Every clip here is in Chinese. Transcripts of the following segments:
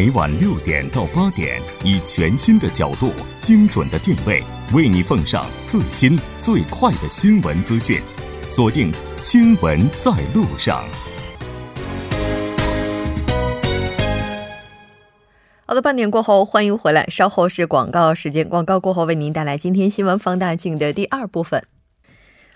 每晚六点到八点，以全新的角度、精准的定位，为你奉上最新最快的新闻资讯。锁定《新闻在路上》。好的，半点过后，欢迎回来。稍后是广告时间，广告过后为您带来今天新闻放大镜的第二部分。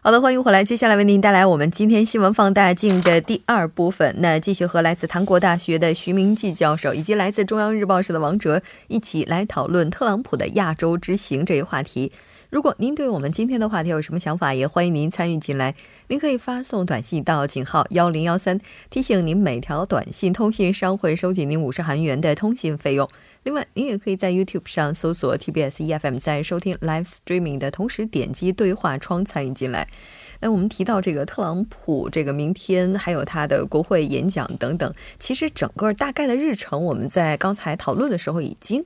好的，欢迎回来。接下来为您带来我们今天新闻放大镜的第二部分。那继续和来自韩国大学的徐明季教授，以及来自中央日报社的王哲一起来讨论特朗普的亚洲之行这一话题。如果您对我们今天的话题有什么想法，也欢迎您参与进来。您可以发送短信到井号幺零幺三，提醒您每条短信通信商会收取您五十韩元的通信费用。另外，您也可以在 YouTube 上搜索 TBS EFM，在收听 Live Streaming 的同时点击对话窗参与进来。那我们提到这个特朗普，这个明天还有他的国会演讲等等，其实整个大概的日程，我们在刚才讨论的时候已经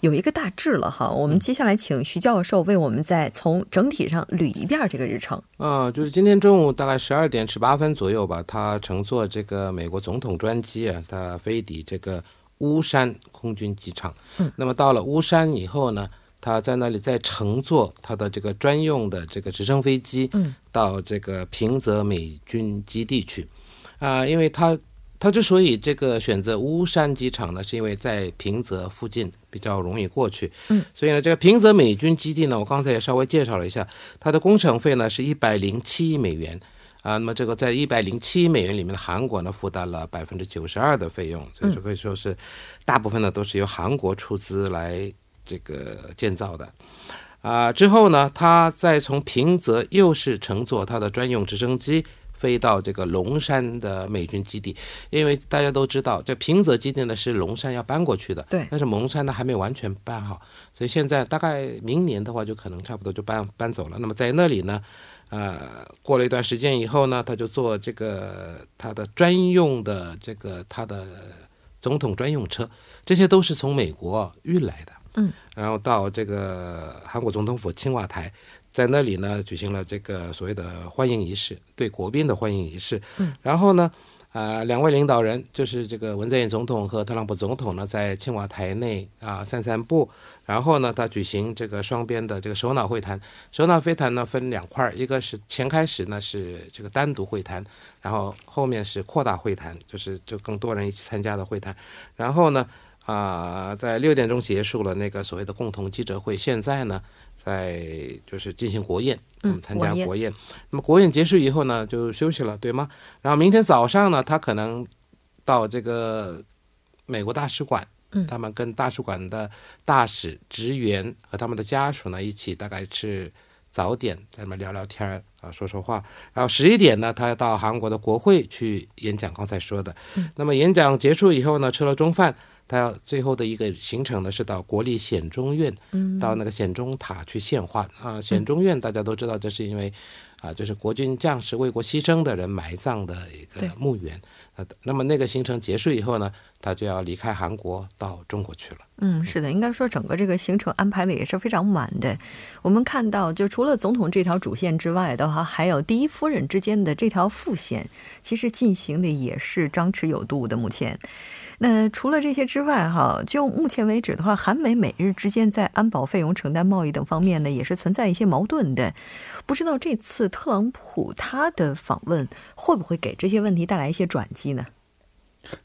有一个大致了哈。我们接下来请徐教授为我们再从整体上捋一遍这个日程。啊，就是今天中午大概十二点十八分左右吧，他乘坐这个美国总统专机啊，他飞抵这个。巫山空军机场，嗯，那么到了巫山以后呢，他在那里再乘坐他的这个专用的这个直升飞机，嗯，到这个平泽美军基地去，啊，因为他他之所以这个选择巫山机场呢，是因为在平泽附近比较容易过去，嗯，所以呢，这个平泽美军基地呢，我刚才也稍微介绍了一下，它的工程费呢是一百零七亿美元。啊，那么这个在一百零七美元里面的韩国呢，负担了百分之九十二的费用，所以就可以说是大部分呢都是由韩国出资来这个建造的。啊，之后呢，他再从平泽又是乘坐他的专用直升机飞到这个龙山的美军基地，因为大家都知道，这平泽基地呢是龙山要搬过去的，对，但是龙山呢还没完全搬好，所以现在大概明年的话就可能差不多就搬搬走了。那么在那里呢？呃，过了一段时间以后呢，他就坐这个他的专用的这个他的总统专用车，这些都是从美国运来的。嗯，然后到这个韩国总统府青瓦台，在那里呢举行了这个所谓的欢迎仪式，对国宾的欢迎仪式。嗯，然后呢。啊，两位领导人就是这个文在寅总统和特朗普总统呢，在青瓦台内啊散散步，然后呢，他举行这个双边的这个首脑会谈。首脑会谈呢分两块，一个是前开始呢是这个单独会谈，然后后面是扩大会谈，就是就更多人一起参加的会谈。然后呢，啊，在六点钟结束了那个所谓的共同记者会。现在呢。在就是进行国宴，嗯，参加国宴。那么国宴结束以后呢，就休息了，对吗？然后明天早上呢，他可能到这个美国大使馆，嗯，他们跟大使馆的大使、职员和他们的家属呢一起，大概吃早点，在那边聊聊天儿啊，说说话。然后十一点呢，他要到韩国的国会去演讲，刚才说的。那么演讲结束以后呢，吃了中饭。他要最后的一个行程呢，是到国立显忠院，嗯到那个显忠塔去献花啊。显忠院大家都知道，这是因为啊，就是国军将士为国牺牲的人埋葬的一个墓园。啊，那么那个行程结束以后呢，他就要离开韩国到中国去了。嗯，是的，应该说整个这个行程安排的也是非常满的。我们看到，就除了总统这条主线之外的话，还有第一夫人之间的这条副线，其实进行的也是张弛有度的。目前。那除了这些之外，哈，就目前为止的话，韩美美日之间在安保费用承担贸易等方面呢，也是存在一些矛盾的。不知道这次特朗普他的访问会不会给这些问题带来一些转机呢？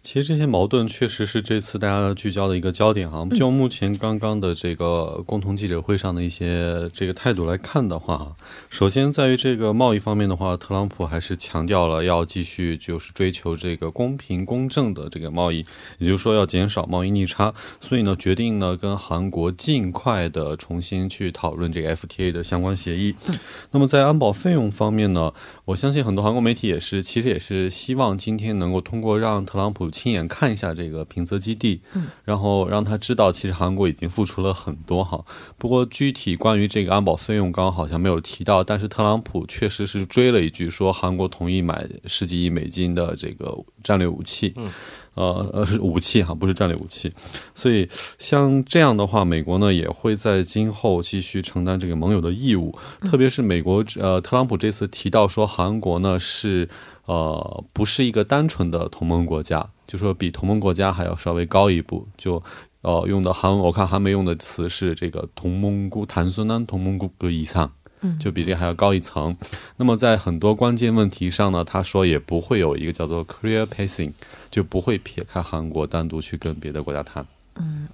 其实这些矛盾确实是这次大家聚焦的一个焦点哈。就目前刚刚的这个共同记者会上的一些这个态度来看的话，首先在于这个贸易方面的话，特朗普还是强调了要继续就是追求这个公平公正的这个贸易，也就是说要减少贸易逆差。所以呢，决定呢跟韩国尽快的重新去讨论这个 FTA 的相关协议。那么在安保费用方面呢，我相信很多韩国媒体也是其实也是希望今天能够通过让特朗普亲眼看一下这个平泽基地，嗯，然后让他知道，其实韩国已经付出了很多哈。不过具体关于这个安保费用，刚刚好像没有提到。但是特朗普确实是追了一句，说韩国同意买十几亿美金的这个战略武器，嗯，呃呃是武器哈，不是战略武器。所以像这样的话，美国呢也会在今后继续承担这个盟友的义务。特别是美国呃，特朗普这次提到说，韩国呢是。呃，不是一个单纯的同盟国家， 就说比同盟国家还要稍微高一步，就呃用的韩我看韩媒用的词是这个同盟国단순한同盟国그以上。 就比这还要高一层。那么在很多关键问题上呢，他说也不会有一个叫做 clear pacing，就不会撇开韩国单独去跟别的国家谈。嗯，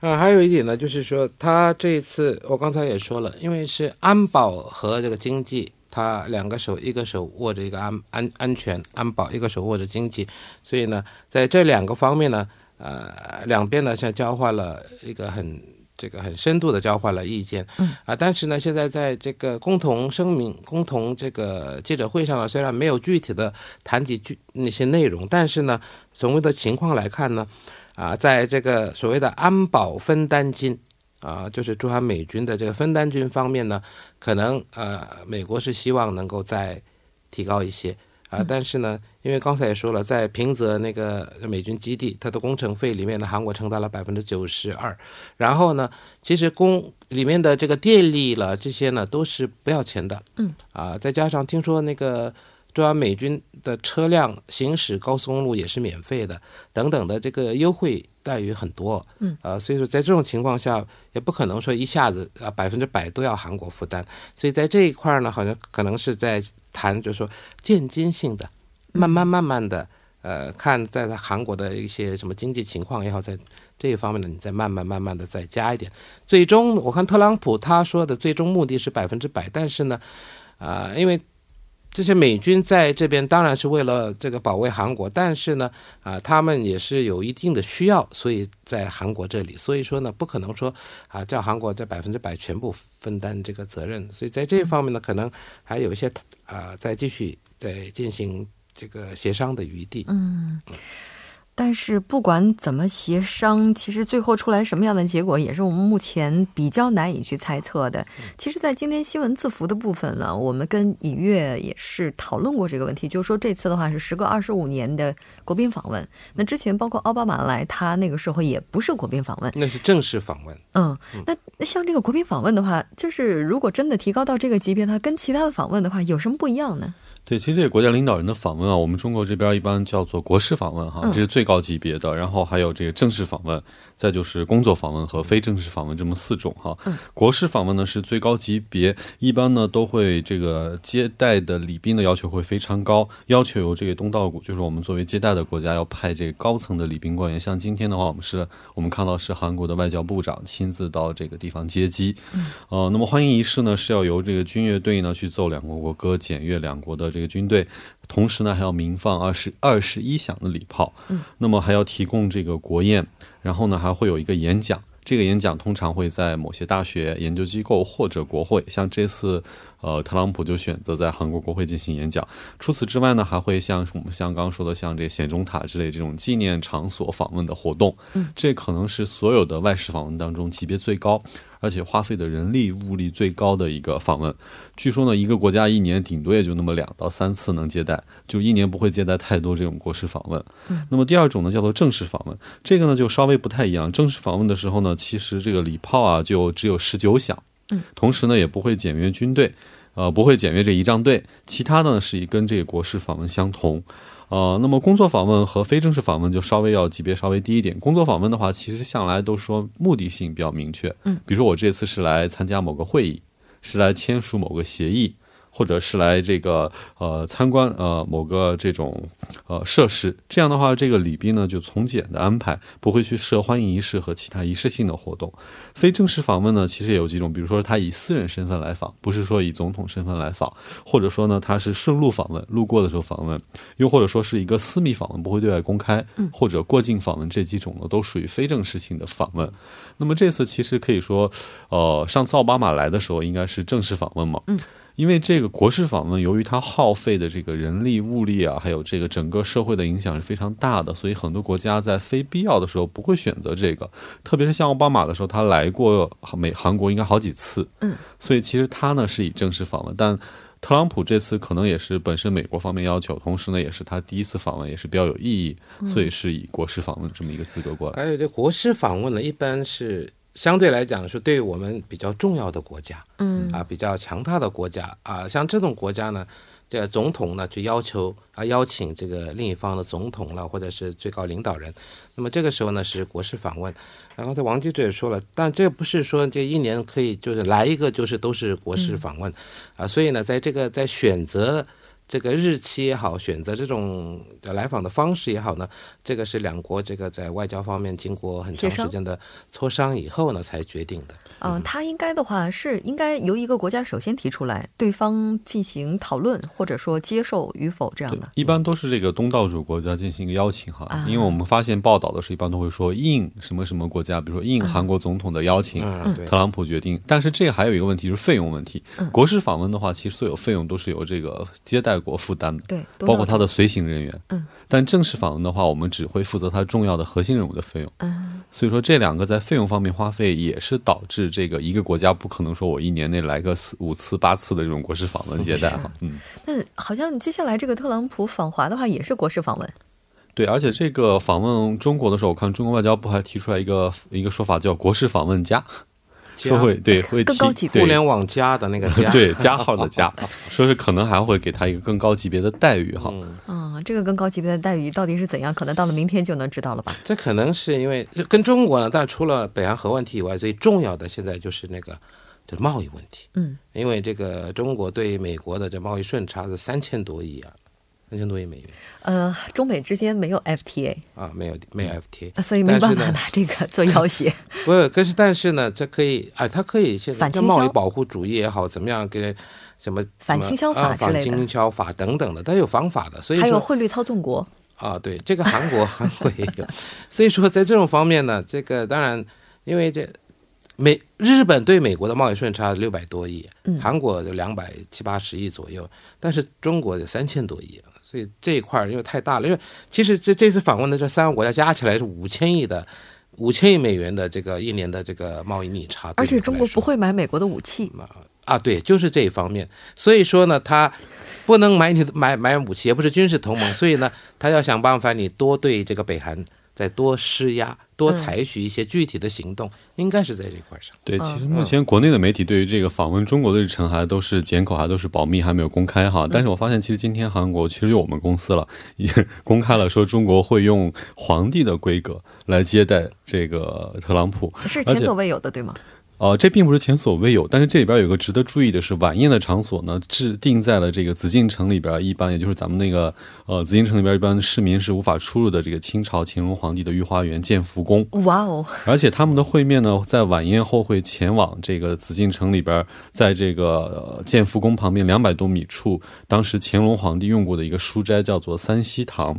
啊，还有一点呢，就是说他这一次我刚才也说了，因为是安保和这个经济，他两个手，一个手握着一个安安安全安保，一个手握着经济，所以呢，在这两个方面呢，呃，两边呢像交换了一个很。这个很深度的交换了意见，嗯啊，但是呢，现在在这个共同声明、共同这个记者会上呢，虽然没有具体的谈及具那些内容，但是呢，从的情况来看呢，啊，在这个所谓的安保分担金啊，就是驻韩美军的这个分担军方面呢，可能呃，美国是希望能够再提高一些。啊，但是呢，因为刚才也说了，在平泽那个美军基地，它的工程费里面呢，韩国承担了百分之九十二。然后呢，其实工里面的这个电力了这些呢，都是不要钱的。嗯。啊，再加上听说那个中央美军的车辆行驶高速公路也是免费的，等等的这个优惠待遇很多。嗯。啊，所以说在这种情况下，也不可能说一下子啊百分之百都要韩国负担。所以在这一块呢，好像可能是在。谈就是说渐进性的，慢慢慢慢的，呃，看在韩国的一些什么经济情况也好，在这一方面呢，你再慢慢慢慢的再加一点。最终我看特朗普他说的最终目的是百分之百，但是呢，啊，因为这些美军在这边当然是为了这个保卫韩国，但是呢，啊，他们也是有一定的需要，所以在韩国这里，所以说呢，不可能说啊叫韩国在百分之百全部分担这个责任，所以在这方面呢，可能还有一些。啊，再继续再进行这个协商的余地。嗯。但是不管怎么协商，其实最后出来什么样的结果，也是我们目前比较难以去猜测的。其实，在今天新闻字符的部分呢，我们跟尹月也是讨论过这个问题，就是说这次的话是时隔二十五年的国宾访问。那之前包括奥巴马来，他那个时候也不是国宾访问，那是正式访问。嗯，那那像这个国宾访问的话，就是如果真的提高到这个级别，它跟其他的访问的话，有什么不一样呢？对，其实这个国家领导人的访问啊，我们中国这边一般叫做国事访问哈，这是最高级别的。然后还有这个正式访问，再就是工作访问和非正式访问这么四种哈。国事访问呢是最高级别，一般呢都会这个接待的礼宾的要求会非常高，要求由这个东道国，就是我们作为接待的国家要派这个高层的礼宾官员。像今天的话，我们是我们看到是韩国的外交部长亲自到这个地方接机。呃，那么欢迎仪式呢是要由这个军乐队呢去奏两国国歌，检阅两国的。这个军队，同时呢还要鸣放二十二十一响的礼炮，嗯，那么还要提供这个国宴，然后呢还会有一个演讲，这个演讲通常会在某些大学、研究机构或者国会，像这次。呃，特朗普就选择在韩国国会进行演讲。除此之外呢，还会像我们像刚刚说的，像这显中塔之类这种纪念场所访问的活动。嗯，这可能是所有的外事访问当中级别最高，而且花费的人力物力最高的一个访问。据说呢，一个国家一年顶多也就那么两到三次能接待，就一年不会接待太多这种国事访问。嗯，那么第二种呢，叫做正式访问，这个呢就稍微不太一样。正式访问的时候呢，其实这个礼炮啊就只有十九响。嗯，同时呢也不会检阅军队。呃，不会检阅这仪仗队，其他的呢是以跟这个国事访问相同，呃，那么工作访问和非正式访问就稍微要级别稍微低一点。工作访问的话，其实向来都说目的性比较明确，嗯，比如说我这次是来参加某个会议，是来签署某个协议。或者是来这个呃参观呃某个这种呃设施，这样的话，这个礼宾呢就从简的安排，不会去设欢迎仪式和其他仪式性的活动。非正式访问呢，其实也有几种，比如说他以私人身份来访，不是说以总统身份来访，或者说呢他是顺路访问，路过的时候访问，又或者说是一个私密访问，不会对外公开，或者过境访问这几种呢，都属于非正式性的访问。那么这次其实可以说，呃，上次奥巴马来的时候应该是正式访问嘛，嗯。因为这个国事访问，由于它耗费的这个人力物力啊，还有这个整个社会的影响是非常大的，所以很多国家在非必要的时候不会选择这个。特别是像奥巴马的时候，他来过美韩国应该好几次，嗯，所以其实他呢是以正式访问，但特朗普这次可能也是本身美国方面要求，同时呢也是他第一次访问，也是比较有意义，所以是以国事访问这么一个资格过来。还有这国事访问呢，一般是。相对来讲，是对于我们比较重要的国家，嗯啊，比较强大的国家啊，像这种国家呢，这总统呢就要求啊邀请这个另一方的总统了，或者是最高领导人。那么这个时候呢是国事访问。然后在王记者也说了，但这不是说这一年可以就是来一个就是都是国事访问啊，所以呢在这个在选择。这个日期也好，选择这种来访的方式也好呢，这个是两国这个在外交方面经过很长时间的磋商以后呢才决定的。嗯，他应该的话是应该由一个国家首先提出来，对方进行讨论或者说接受与否这样的。一般都是这个东道主国家进行一个邀请哈，因为我们发现报道的是一般都会说应什么什么国家，比如说应韩国总统的邀请，特朗普决定。但是这个还有一个问题就是费用问题。国事访问的话，其实所有费用都是由这个接待。国负担的，对，包括他的随行人员，嗯，但正式访问的话，我们只会负责他重要的核心任务的费用，嗯，所以说这两个在费用方面花费也是导致这个一个国家不可能说我一年内来个四五次八次的这种国事访问接待哈，嗯，那好像接下来这个特朗普访华的话也是国事访问，对，而且这个访问中国的时候，我看中国外交部还提出来一个一个说法叫国事访问加。说会对会更高级互联网 加的那个 加对加号的加，说是可能还会给他一个更高级别的待遇哈。嗯，这个更高级别的待遇到底是怎样？可能到了明天就能知道了吧？这可能是因为跟中国呢，但除了北韩核问题以外，最重要的现在就是那个就贸易问题。嗯，因为这个中国对美国的这贸易顺差是三千多亿啊。三千多亿美元。呃，中美之间没有 FTA 啊，没有没有 FTA，所以没办法拿这个做要挟。不是，可是但是呢，这可以啊，它可以现在贸易保护主义也好，怎么样给什么反倾销法之类的，反倾销法等等的，它有方法的。所以还有汇率操纵国啊，对，这个韩国 韩国也有。所以说在这种方面呢，这个当然因为这美日本对美国的贸易顺差六百多亿，韩国有两百七八十亿左右，但是中国有三千多亿。所以这一块儿因为太大了，因为其实这这次访问的这三个国家加起来是五千亿的，五千亿美元的这个一年的这个贸易逆差。而且中国不会买美国的武器啊，对，就是这一方面。所以说呢，他不能买你的买买武器，也不是军事同盟，所以呢，他要想办法你多对这个北韩。再多施压，多采取一些具体的行动，应该是在这块上。对，其实目前国内的媒体对于这个访问中国的日程还都是检口，还都是保密，还没有公开哈。但是我发现，其实今天韩国其实有我们公司了，也 公开了说中国会用皇帝的规格来接待这个特朗普，是前所未有的，对吗？呃，这并不是前所未有，但是这里边有个值得注意的是，晚宴的场所呢，制定在了这个紫禁城里边，一般也就是咱们那个呃紫禁城里边一般市民是无法出入的这个清朝乾隆皇帝的御花园建福宫。哇哦！而且他们的会面呢，在晚宴后会前往这个紫禁城里边，在这个建福宫旁边两百多米处，当时乾隆皇帝用过的一个书斋叫做三希堂。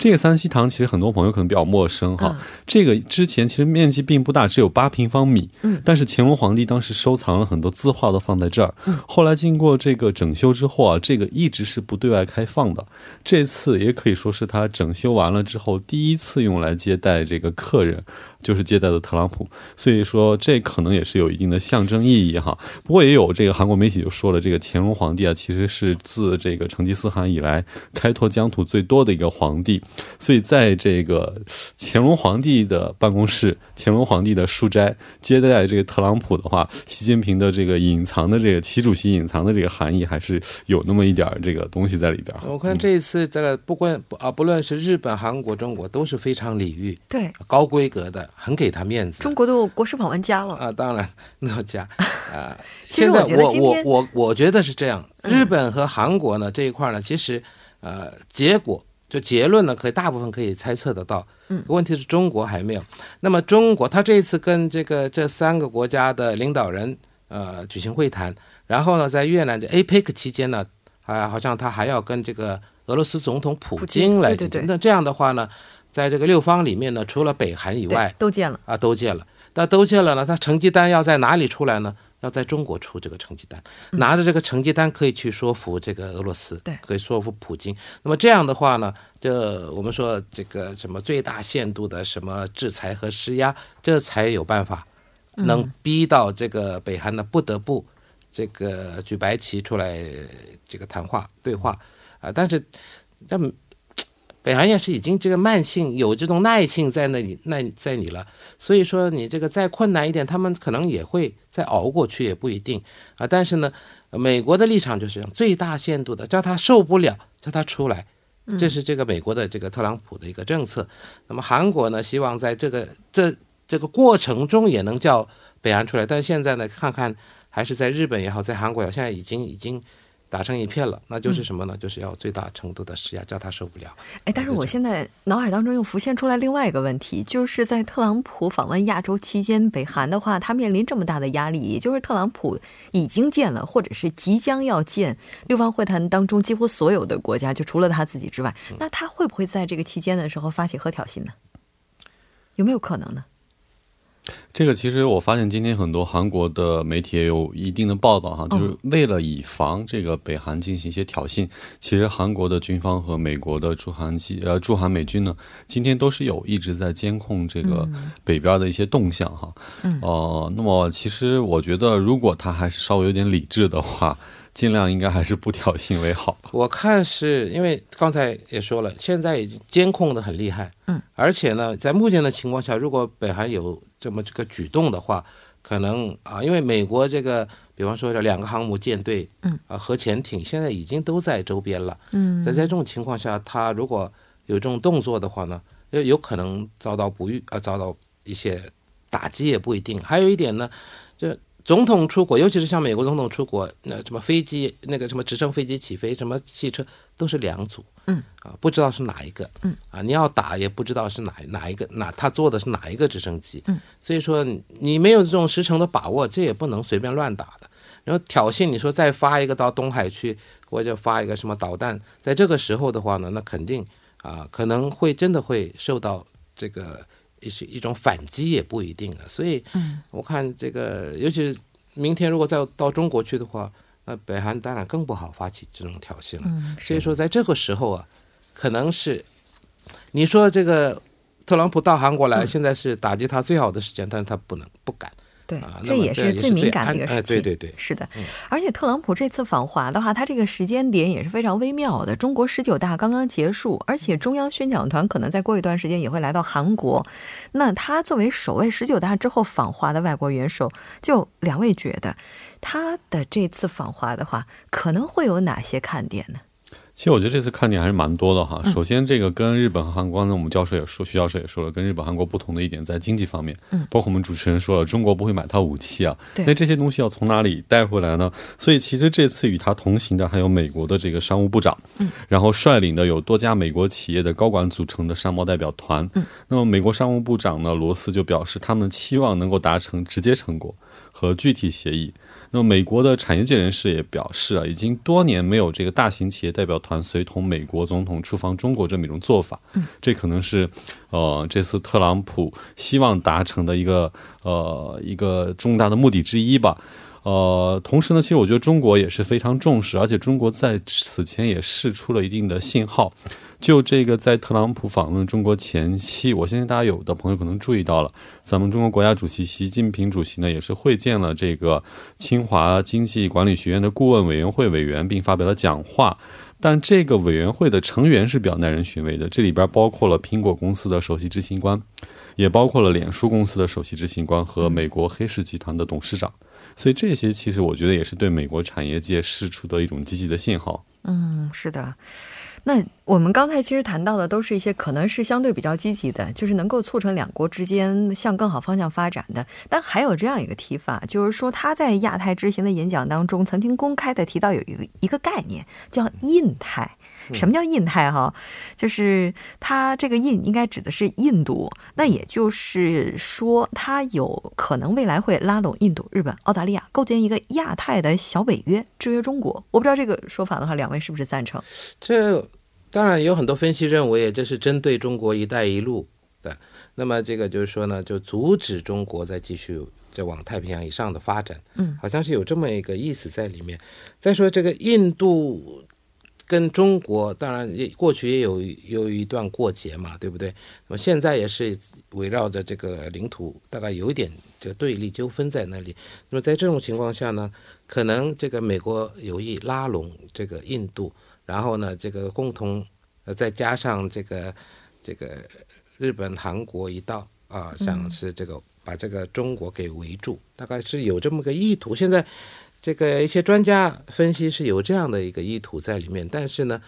这个三希堂其实很多朋友可能比较陌生哈，这个之前其实面积并不大，只有八平方米。嗯，但是乾乾隆皇帝当时收藏了很多字画，都放在这儿。后来经过这个整修之后啊，这个一直是不对外开放的。这次也可以说是他整修完了之后第一次用来接待这个客人。就是接待的特朗普，所以说这可能也是有一定的象征意义哈。不过也有这个韩国媒体就说了，这个乾隆皇帝啊，其实是自这个成吉思汗以来开拓疆土最多的一个皇帝，所以在这个乾隆皇帝的办公室、乾隆皇帝的书斋接待这个特朗普的话，习近平的这个隐藏的这个习主席隐藏的这个含义还是有那么一点这个东西在里边。我看这一次这个不管啊，不论是日本、韩国、中国都是非常礼遇，对高规格的。很给他面子，中国的国事访问家了啊，当然那家 啊。现在我我我我觉得是这样，日本和韩国呢这一块呢，其实呃结果就结论呢，可以大部分可以猜测得到。嗯，问题是中国还没有。那么中国他这一次跟这个这三个国家的领导人呃举行会谈，然后呢在越南的 APEC 期间呢，啊好像他还要跟这个俄罗斯总统普京来对对。那这样的话呢？在这个六方里面呢，除了北韩以外，都见了啊，都见了。那都见了呢，他成绩单要在哪里出来呢？要在中国出这个成绩单，拿着这个成绩单可以去说服这个俄罗斯，对，可以说服普京。那么这样的话呢，这我们说这个什么最大限度的什么制裁和施压，这才有办法能逼到这个北韩呢不得不这个举白旗出来这个谈话对话啊。但是这。北韩也是已经这个慢性有这种耐性在那里耐在你了，所以说你这个再困难一点，他们可能也会再熬过去，也不一定啊。但是呢，美国的立场就是最大限度的叫他受不了，叫他出来，这是这个美国的这个特朗普的一个政策。那么韩国呢，希望在这个这这个过程中也能叫北韩出来，但现在呢，看看还是在日本也好，在韩国也好，现在已经已经。打成一片了，那就是什么呢？就是要最大程度的施压，叫他受不了。哎，但是我现在脑海当中又浮现出来另外一个问题，就是在特朗普访问亚洲期间，北韩的话，他面临这么大的压力，也就是特朗普已经见了，或者是即将要见六方会谈当中几乎所有的国家，就除了他自己之外，那他会不会在这个期间的时候发起核挑衅呢？有没有可能呢？这个其实我发现今天很多韩国的媒体也有一定的报道哈，就是为了以防这个北韩进行一些挑衅，其实韩国的军方和美国的驻韩机呃驻韩美军呢，今天都是有一直在监控这个北边的一些动向哈。哦，那么其实我觉得，如果他还是稍微有点理智的话。尽量应该还是不挑衅为好吧。我看是因为刚才也说了，现在已经监控的很厉害，嗯，而且呢，在目前的情况下，如果北韩有这么这个举动的话，可能啊，因为美国这个，比方说这两个航母舰队，嗯，啊，核潜艇现在已经都在周边了，嗯，在在这种情况下，他如果有这种动作的话呢，有有可能遭到不遇啊，遭到一些打击也不一定。还有一点呢，就。总统出国，尤其是像美国总统出国，那什么飞机，那个什么直升飞机起飞，什么汽车都是两组，嗯，啊，不知道是哪一个，嗯，啊，你要打也不知道是哪哪一个，哪他坐的是哪一个直升机，嗯，所以说你没有这种实诚的把握，这也不能随便乱打的。然后挑衅，你说再发一个到东海去，或者发一个什么导弹，在这个时候的话呢，那肯定啊，可能会真的会受到这个。一是一种反击也不一定啊，所以我看这个，尤其是明天如果再到中国去的话，那北韩当然更不好发起这种挑衅了。所以说，在这个时候啊，可能是你说这个特朗普到韩国来，现在是打击他最好的时间，但是他不能不敢。对，这也是最敏感的一个时期。对对对，是的。而且特朗普这次访华的话，他这个时间点也是非常微妙的。中国十九大刚刚结束，而且中央宣讲团可能再过一段时间也会来到韩国。那他作为首位十九大之后访华的外国元首，就两位觉得他的这次访华的话，可能会有哪些看点呢？其实我觉得这次看点还是蛮多的哈。首先，这个跟日本和韩国，刚才我们教授也说，徐教授也说了，跟日本、韩国不同的一点在经济方面。嗯，包括我们主持人说了，中国不会买他武器啊。那这些东西要从哪里带回来呢？所以，其实这次与他同行的还有美国的这个商务部长，嗯，然后率领的有多家美国企业的高管组成的商贸代表团。嗯，那么美国商务部长呢，罗斯就表示，他们期望能够达成直接成果和具体协议。那么，美国的产业界人士也表示啊，已经多年没有这个大型企业代表团随同美国总统出访中国这么一种做法。嗯，这可能是，呃，这次特朗普希望达成的一个呃一个重大的目的之一吧。呃，同时呢，其实我觉得中国也是非常重视，而且中国在此前也释出了一定的信号。就这个，在特朗普访问中国前期，我相信大家有的朋友可能注意到了，咱们中国国家主席习近平主席呢，也是会见了这个清华经济管理学院的顾问委员会委员，并发表了讲话。但这个委员会的成员是比较耐人寻味的，这里边包括了苹果公司的首席执行官，也包括了脸书公司的首席执行官和美国黑市集团的董事长。所以这些其实我觉得也是对美国产业界释出的一种积极的信号。嗯，是的。那我们刚才其实谈到的都是一些可能是相对比较积极的，就是能够促成两国之间向更好方向发展的。但还有这样一个提法，就是说他在亚太之行的演讲当中曾经公开的提到有一个一个概念叫印太。什么叫印太？哈，就是它这个印应该指的是印度。那也就是说，它有可能未来会拉拢印度、日本、澳大利亚，构建一个亚太的小北约，制约中国。我不知道这个说法的话，两位是不是赞成？这。当然有很多分析认为，这是针对中国“一带一路”的。那么这个就是说呢，就阻止中国再继续再往太平洋以上的发展。嗯，好像是有这么一个意思在里面。再说这个印度跟中国，当然也过去也有有一段过节嘛，对不对？那么现在也是围绕着这个领土，大概有一点这个对立纠纷在那里。那么在这种情况下呢，可能这个美国有意拉拢这个印度。然后呢，这个共同呃，再加上这个这个日本、韩国一道啊，像是这个把这个中国给围住，大概是有这么个意图。现在这个一些专家分析是有这样的一个意图在里面，但是呢，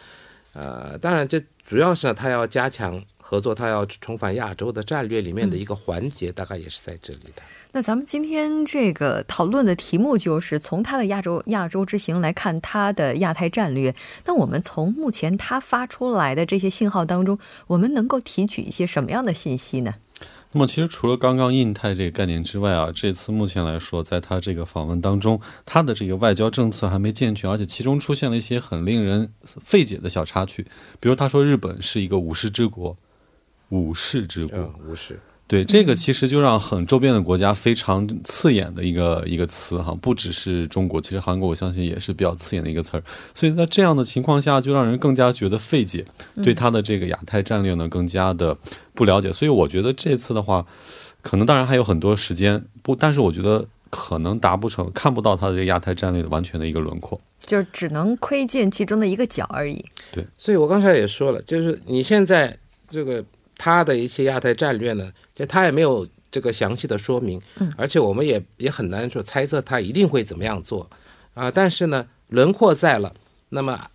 呃，当然这主要是他要加强合作，他要重返亚洲的战略里面的一个环节，大概也是在这里的。那咱们今天这个讨论的题目就是从他的亚洲亚洲之行来看他的亚太战略。那我们从目前他发出来的这些信号当中，我们能够提取一些什么样的信息呢？那么，其实除了刚刚印太这个概念之外啊，这次目前来说，在他这个访问当中，他的这个外交政策还没健全，而且其中出现了一些很令人费解的小插曲。比如他说日本是一个武士之国，武士之国，武士。对这个其实就让很周边的国家非常刺眼的一个一个词哈，不只是中国，其实韩国我相信也是比较刺眼的一个词儿。所以在这样的情况下，就让人更加觉得费解，对他的这个亚太战略呢更加的不了解。所以我觉得这次的话，可能当然还有很多时间不，但是我觉得可能达不成，看不到他的这个亚太战略的完全的一个轮廓，就只能窥见其中的一个角而已。对，所以我刚才也说了，就是你现在这个。他的一些亚太战略呢，就他也没有这个详细的说明，嗯，而且我们也也很难说猜测他一定会怎么样做，啊，但是呢，轮廓在了，那么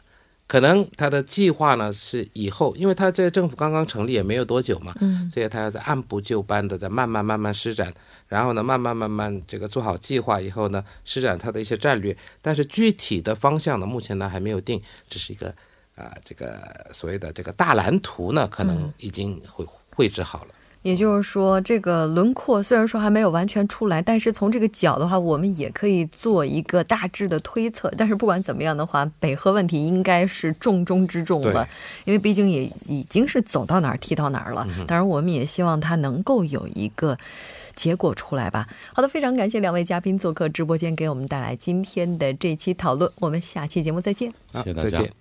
可能他的计划呢是以后，因为他这个政府刚刚成立也没有多久嘛，嗯，所以他要在按部就班的在慢慢慢慢施展，然后呢，慢慢慢慢这个做好计划以后呢，施展他的一些战略，但是具体的方向呢，目前呢还没有定，这是一个。啊，这个所谓的这个大蓝图呢，可能已经绘绘制好了。也就是说，这个轮廓虽然说还没有完全出来，但是从这个角的话，我们也可以做一个大致的推测。但是不管怎么样的话，北河问题应该是重中之重了，因为毕竟也已经是走到哪儿踢到哪儿了。当然，我们也希望它能够有一个结果出来吧。好的，非常感谢两位嘉宾做客直播间，给我们带来今天的这期讨论。我们下期节目再见。谢谢大家。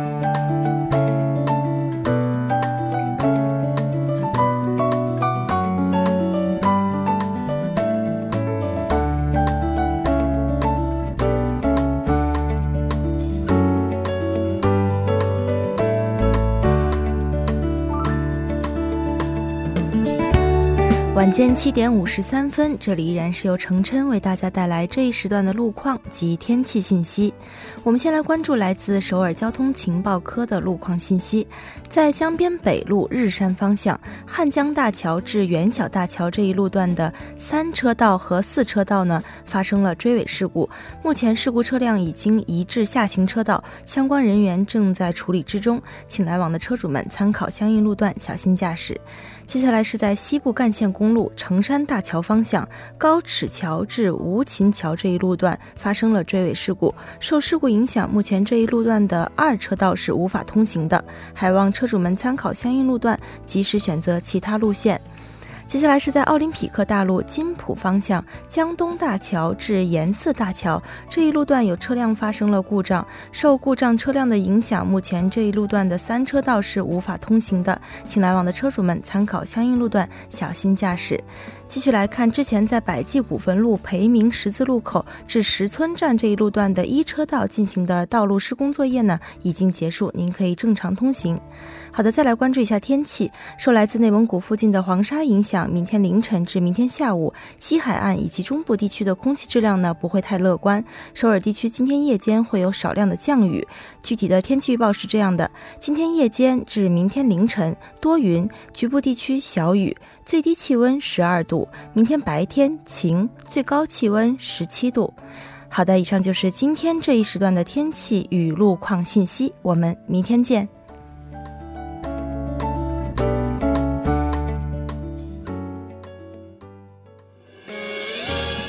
晚间七点五十三分，这里依然是由程琛为大家带来这一时段的路况及天气信息。我们先来关注来自首尔交通情报科的路况信息。在江边北路日山方向汉江大桥至元小大桥这一路段的三车道和四车道呢，发生了追尾事故。目前事故车辆已经移至下行车道，相关人员正在处理之中，请来往的车主们参考相应路段，小心驾驶。接下来是在西部干线公路成山大桥方向高尺桥至吴琴桥这一路段发生了追尾事故，受事故影响，目前这一路段的二车道是无法通行的，还望车主们参考相应路段，及时选择其他路线。接下来是在奥林匹克大路金浦方向江东大桥至延寺大桥这一路段有车辆发生了故障，受故障车辆的影响，目前这一路段的三车道是无法通行的，请来往的车主们参考相应路段，小心驾驶。继续来看，之前在百济古坟路培明十字路口至石村站这一路段的一车道进行的道路施工作业呢，已经结束，您可以正常通行。好的，再来关注一下天气。受来自内蒙古附近的黄沙影响，明天凌晨至明天下午，西海岸以及中部地区的空气质量呢不会太乐观。首尔地区今天夜间会有少量的降雨。具体的天气预报是这样的：今天夜间至明天凌晨多云，局部地区小雨，最低气温十二度；明天白天晴，最高气温十七度。好的，以上就是今天这一时段的天气与路况信息。我们明天见。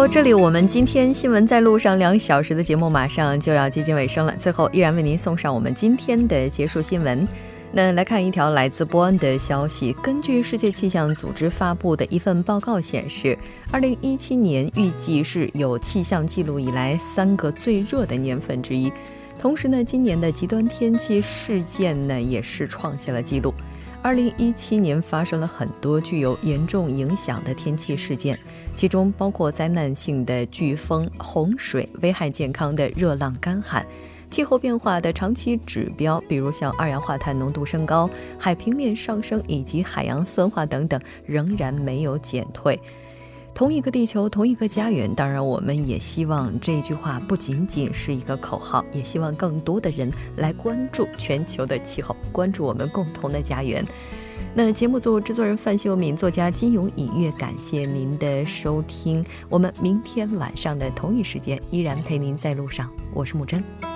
到这里我们今天新闻在路上两小时的节目马上就要接近尾声了。最后，依然为您送上我们今天的结束新闻。那来看一条来自波恩的消息，根据世界气象组织发布的一份报告显示，二零一七年预计是有气象记录以来三个最热的年份之一。同时呢，今年的极端天气事件呢也是创下了纪录。二零一七年发生了很多具有严重影响的天气事件，其中包括灾难性的飓风、洪水、危害健康的热浪、干旱、气候变化的长期指标，比如像二氧化碳浓度升高、海平面上升以及海洋酸化等等，仍然没有减退。同一个地球，同一个家园。当然，我们也希望这句话不仅仅是一个口号，也希望更多的人来关注全球的气候，关注我们共同的家园。那节目组制作人范秀敏，作家金勇以月，感谢您的收听。我们明天晚上的同一时间依然陪您在路上，我是木真。